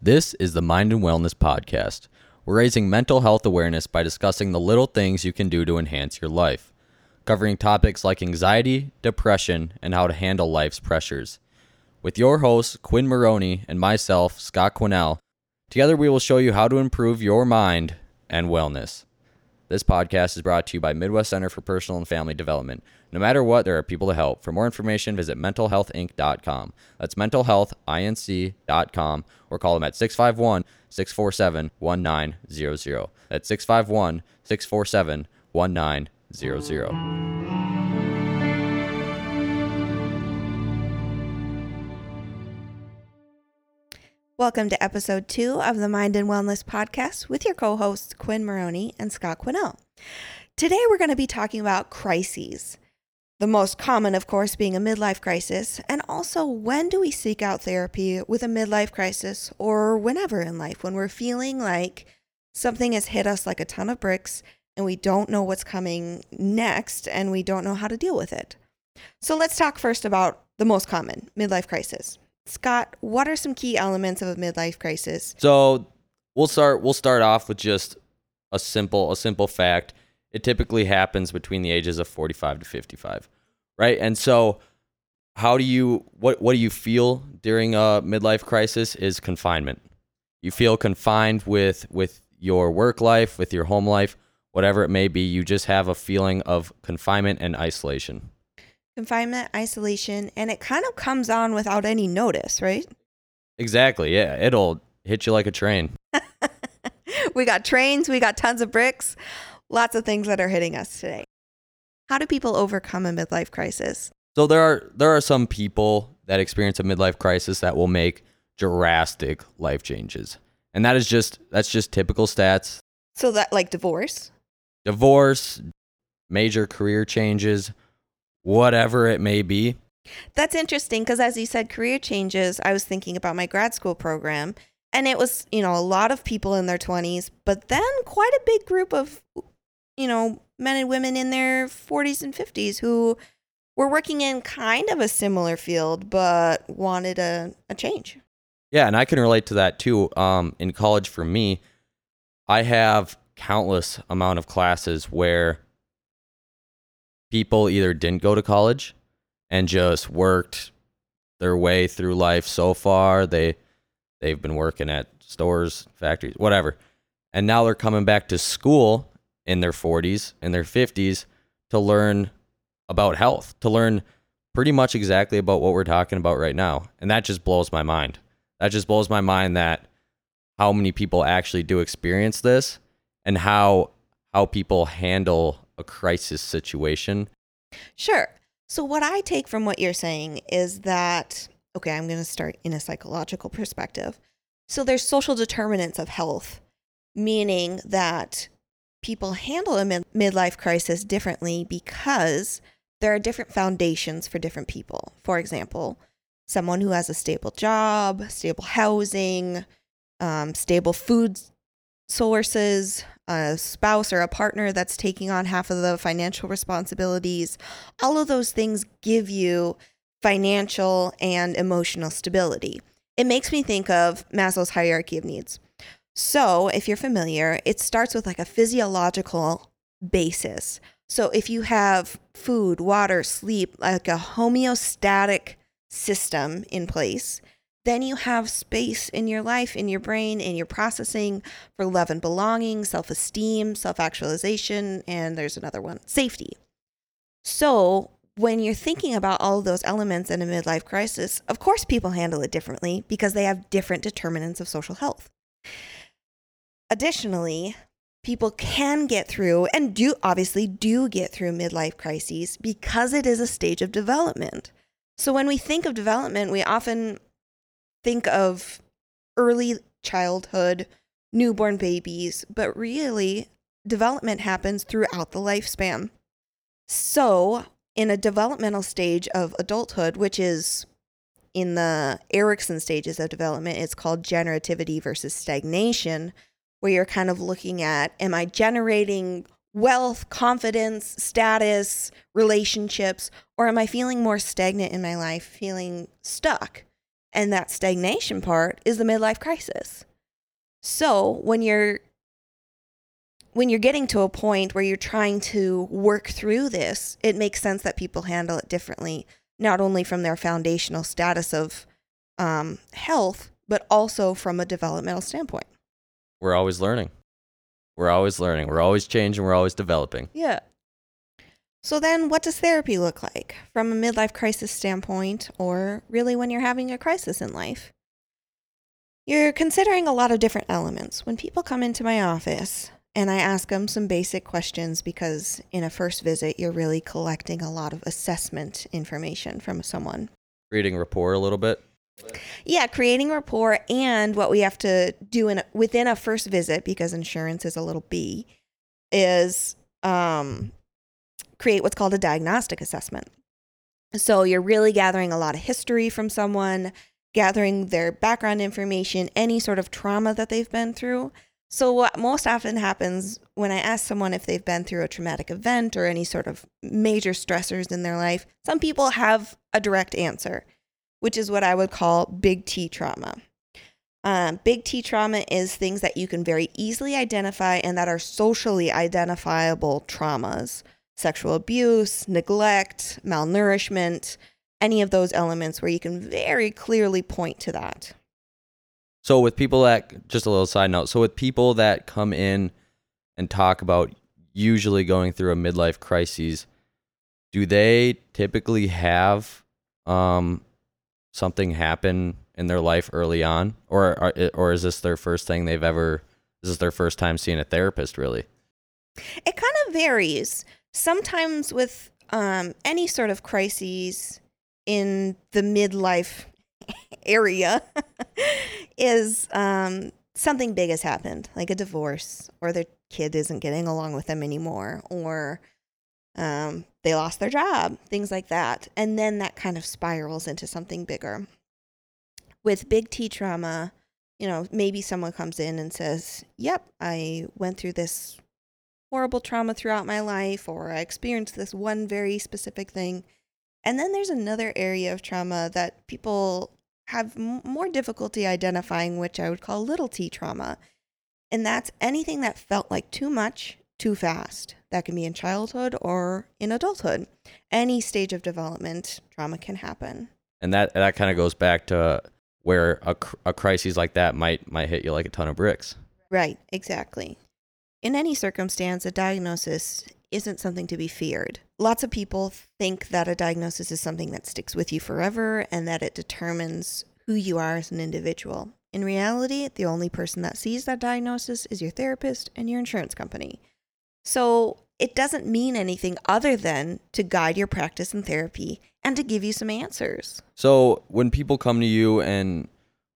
This is the Mind and Wellness Podcast. We're raising mental health awareness by discussing the little things you can do to enhance your life, covering topics like anxiety, depression, and how to handle life's pressures. With your hosts, Quinn Maroney, and myself, Scott Quinnell, together we will show you how to improve your mind and wellness. This podcast is brought to you by Midwest Center for Personal and Family Development. No matter what, there are people to help. For more information, visit mentalhealthinc.com. That's mentalhealthinc.com or call them at 651 647 1900. That's 651 647 1900. Welcome to episode two of the Mind and Wellness Podcast with your co hosts, Quinn Maroney and Scott Quinnell. Today, we're going to be talking about crises. The most common, of course, being a midlife crisis, and also when do we seek out therapy with a midlife crisis or whenever in life when we're feeling like something has hit us like a ton of bricks and we don't know what's coming next and we don't know how to deal with it. So, let's talk first about the most common midlife crisis. Scott, what are some key elements of a midlife crisis? So we'll start we'll start off with just a simple a simple fact. It typically happens between the ages of 45 to 55. Right? And so how do you what what do you feel during a midlife crisis is confinement. You feel confined with with your work life, with your home life, whatever it may be. You just have a feeling of confinement and isolation. Confinement, isolation, and it kind of comes on without any notice, right? Exactly. Yeah, it'll hit you like a train. we got trains, we got tons of bricks, lots of things that are hitting us today. How do people overcome a midlife crisis? So there are there are some people that experience a midlife crisis that will make drastic life changes. And that is just that's just typical stats. So that like divorce? Divorce, major career changes, whatever it may be. That's interesting because as you said career changes, I was thinking about my grad school program and it was, you know, a lot of people in their 20s, but then quite a big group of you know, men and women in their 40s and 50s who were working in kind of a similar field but wanted a, a change. Yeah, and I can relate to that too. Um, in college, for me, I have countless amount of classes where people either didn't go to college and just worked their way through life so far. They they've been working at stores, factories, whatever. And now they're coming back to school in their 40s and their 50s to learn about health, to learn pretty much exactly about what we're talking about right now. And that just blows my mind. That just blows my mind that how many people actually do experience this and how how people handle a crisis situation. Sure. So what I take from what you're saying is that okay, I'm going to start in a psychological perspective. So there's social determinants of health, meaning that people handle a mid- midlife crisis differently because there are different foundations for different people. For example, someone who has a stable job, stable housing, um, stable food sources, a spouse or a partner that's taking on half of the financial responsibilities, all of those things give you financial and emotional stability. It makes me think of Maslow's hierarchy of needs. So, if you're familiar, it starts with like a physiological basis. So, if you have food, water, sleep, like a homeostatic system in place, then you have space in your life, in your brain, in your processing for love and belonging, self esteem, self actualization, and there's another one safety. So, when you're thinking about all of those elements in a midlife crisis, of course, people handle it differently because they have different determinants of social health. Additionally, people can get through and do obviously do get through midlife crises because it is a stage of development. So when we think of development, we often think of early childhood, newborn babies, but really development happens throughout the lifespan. So, in a developmental stage of adulthood, which is in the Erikson stages of development, it's called generativity versus stagnation, where you're kind of looking at am I generating wealth, confidence, status, relationships, or am I feeling more stagnant in my life, feeling stuck? And that stagnation part is the midlife crisis. So when you're when you're getting to a point where you're trying to work through this, it makes sense that people handle it differently, not only from their foundational status of um, health, but also from a developmental standpoint. We're always learning. We're always learning. We're always changing. We're always developing. Yeah. So then, what does therapy look like from a midlife crisis standpoint, or really when you're having a crisis in life? You're considering a lot of different elements. When people come into my office, and I ask them some basic questions because in a first visit, you're really collecting a lot of assessment information from someone. Creating rapport a little bit. Yeah, creating rapport and what we have to do in within a first visit because insurance is a little B is um, create what's called a diagnostic assessment. So you're really gathering a lot of history from someone, gathering their background information, any sort of trauma that they've been through, so, what most often happens when I ask someone if they've been through a traumatic event or any sort of major stressors in their life, some people have a direct answer, which is what I would call big T trauma. Um, big T trauma is things that you can very easily identify and that are socially identifiable traumas sexual abuse, neglect, malnourishment, any of those elements where you can very clearly point to that. So with people that just a little side note, so with people that come in and talk about usually going through a midlife crisis, do they typically have um, something happen in their life early on, or or is this their first thing they've ever? Is this their first time seeing a therapist? Really? It kind of varies. Sometimes with um, any sort of crises in the midlife area is um, something big has happened, like a divorce, or their kid isn't getting along with them anymore, or um, they lost their job, things like that. And then that kind of spirals into something bigger. With big T trauma, you know, maybe someone comes in and says, Yep, I went through this horrible trauma throughout my life, or I experienced this one very specific thing. And then there's another area of trauma that people have m- more difficulty identifying, which I would call little t trauma. And that's anything that felt like too much, too fast. That can be in childhood or in adulthood. Any stage of development, trauma can happen. And that that kind of goes back to where a, a crisis like that might might hit you like a ton of bricks. Right, exactly. In any circumstance, a diagnosis isn't something to be feared. Lots of people think that a diagnosis is something that sticks with you forever and that it determines who you are as an individual. In reality, the only person that sees that diagnosis is your therapist and your insurance company. So it doesn't mean anything other than to guide your practice in therapy and to give you some answers. So when people come to you and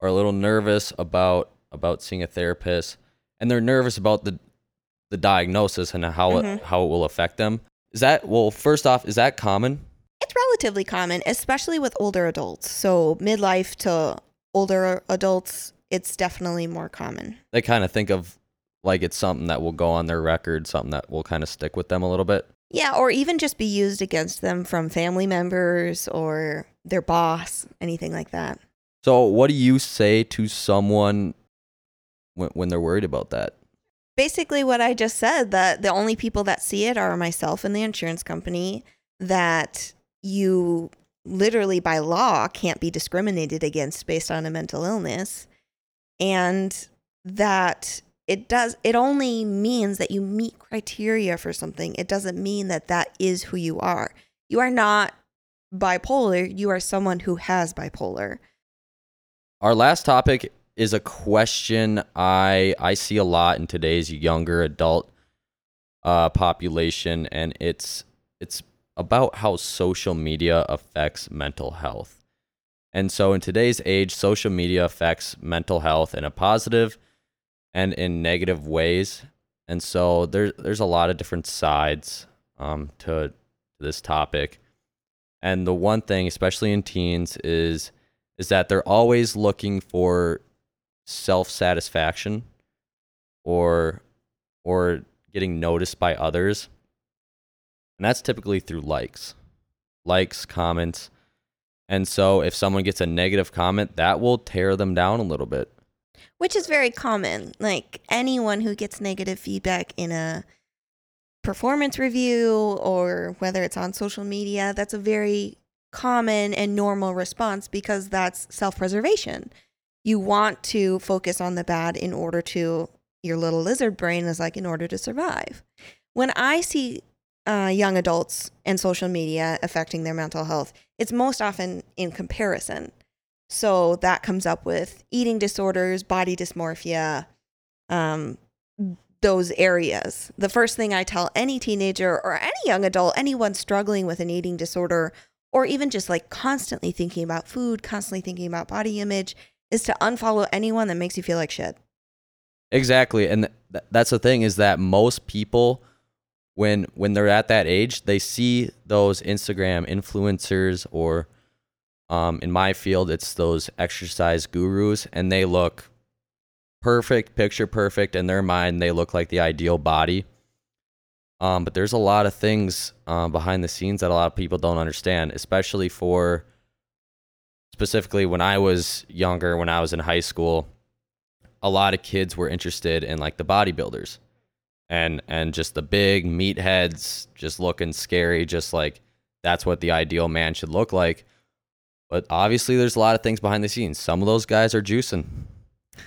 are a little nervous about about seeing a therapist and they're nervous about the the diagnosis and how mm-hmm. it, how it will affect them. Is that well? First off, is that common? It's relatively common, especially with older adults. So midlife to older adults, it's definitely more common. They kind of think of like it's something that will go on their record, something that will kind of stick with them a little bit. Yeah, or even just be used against them from family members or their boss, anything like that. So, what do you say to someone when, when they're worried about that? Basically what I just said that the only people that see it are myself and the insurance company, that you literally by law can't be discriminated against based on a mental illness, and that it does it only means that you meet criteria for something. It doesn't mean that that is who you are. You are not bipolar. You are someone who has bipolar. Our last topic is a question I I see a lot in today's younger adult uh, population, and it's it's about how social media affects mental health. And so, in today's age, social media affects mental health in a positive and in negative ways. And so, there's there's a lot of different sides um, to, to this topic. And the one thing, especially in teens, is is that they're always looking for self satisfaction or or getting noticed by others. And that's typically through likes. Likes, comments. And so if someone gets a negative comment, that will tear them down a little bit. which is very common. Like anyone who gets negative feedback in a performance review or whether it's on social media, that's a very common and normal response because that's self preservation. You want to focus on the bad in order to, your little lizard brain is like, in order to survive. When I see uh, young adults and social media affecting their mental health, it's most often in comparison. So that comes up with eating disorders, body dysmorphia, um, those areas. The first thing I tell any teenager or any young adult, anyone struggling with an eating disorder, or even just like constantly thinking about food, constantly thinking about body image, is to unfollow anyone that makes you feel like shit. Exactly, and th- that's the thing is that most people, when when they're at that age, they see those Instagram influencers or, um, in my field, it's those exercise gurus, and they look perfect, picture perfect in their mind. They look like the ideal body. Um, but there's a lot of things um, behind the scenes that a lot of people don't understand, especially for specifically when I was younger, when I was in high school a lot of kids were interested in like the bodybuilders and and just the big meatheads just looking scary just like that's what the ideal man should look like. But obviously there's a lot of things behind the scenes. Some of those guys are juicing.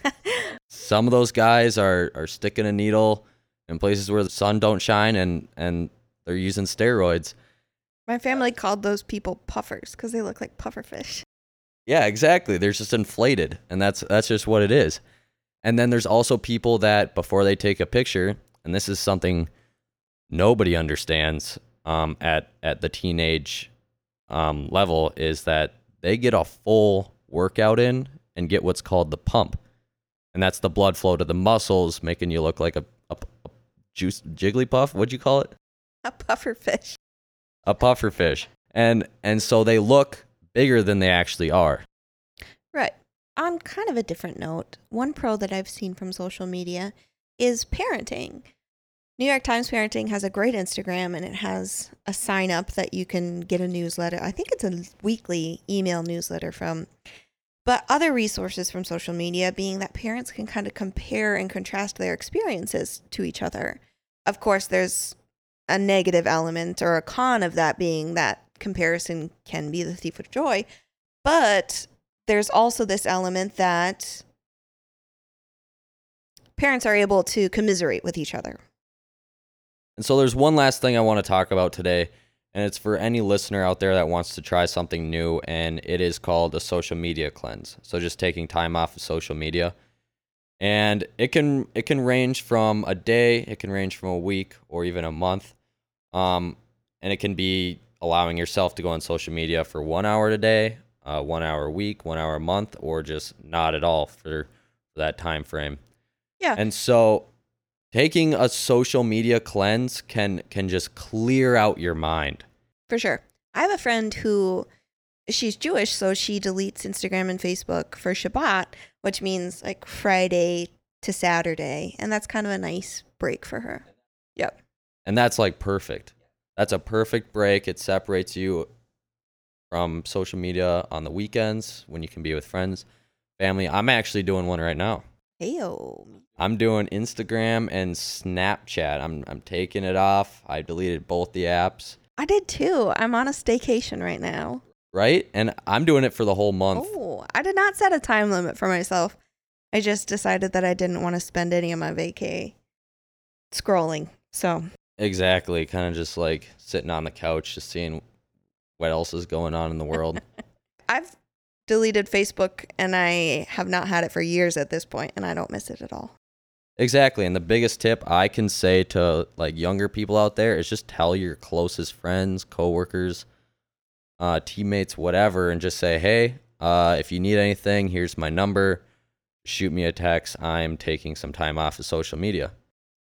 Some of those guys are are sticking a needle in places where the sun don't shine and and they're using steroids. My family called those people puffers because they look like pufferfish. Yeah, exactly. They're just inflated, and that's that's just what it is. And then there's also people that before they take a picture, and this is something nobody understands um, at at the teenage um, level, is that they get a full workout in and get what's called the pump, and that's the blood flow to the muscles, making you look like a, a, a juice jigglypuff. What'd you call it? A pufferfish. A puffer fish. And and so they look bigger than they actually are. Right. On kind of a different note, one pro that I've seen from social media is parenting. New York Times Parenting has a great Instagram and it has a sign up that you can get a newsletter. I think it's a weekly email newsletter from, but other resources from social media being that parents can kind of compare and contrast their experiences to each other. Of course, there's a negative element or a con of that being that comparison can be the thief of joy, but there's also this element that parents are able to commiserate with each other. And so there's one last thing I want to talk about today, and it's for any listener out there that wants to try something new, and it is called a social media cleanse. So just taking time off of social media. And it can it can range from a day, it can range from a week or even a month. Um, and it can be allowing yourself to go on social media for one hour a day, uh, one hour a week, one hour a month, or just not at all for, for that time frame. Yeah. And so taking a social media cleanse can can just clear out your mind. For sure. I have a friend who she's Jewish, so she deletes Instagram and Facebook for Shabbat, which means like Friday to Saturday. And that's kind of a nice break for her. Yep. And that's like perfect. That's a perfect break. It separates you from social media on the weekends when you can be with friends, family. I'm actually doing one right now. Heyo. I'm doing Instagram and Snapchat. I'm I'm taking it off. I deleted both the apps, I did too. I'm on a staycation right now. right? And I'm doing it for the whole month. Oh, I did not set a time limit for myself. I just decided that I didn't want to spend any of my vacay scrolling. So, Exactly. Kind of just like sitting on the couch just seeing what else is going on in the world. I've deleted Facebook and I have not had it for years at this point and I don't miss it at all. Exactly. And the biggest tip I can say to like younger people out there is just tell your closest friends, coworkers, uh, teammates, whatever, and just say, hey, uh, if you need anything, here's my number. Shoot me a text. I'm taking some time off of social media.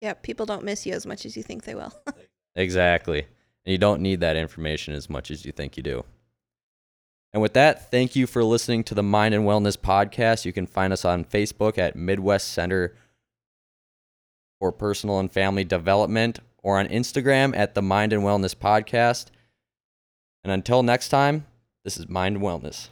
Yeah, people don't miss you as much as you think they will. Exactly. And you don't need that information as much as you think you do. And with that, thank you for listening to the Mind and Wellness Podcast. You can find us on Facebook at Midwest Center for Personal and Family Development or on Instagram at the Mind and Wellness Podcast. And until next time, This is Mind and Wellness.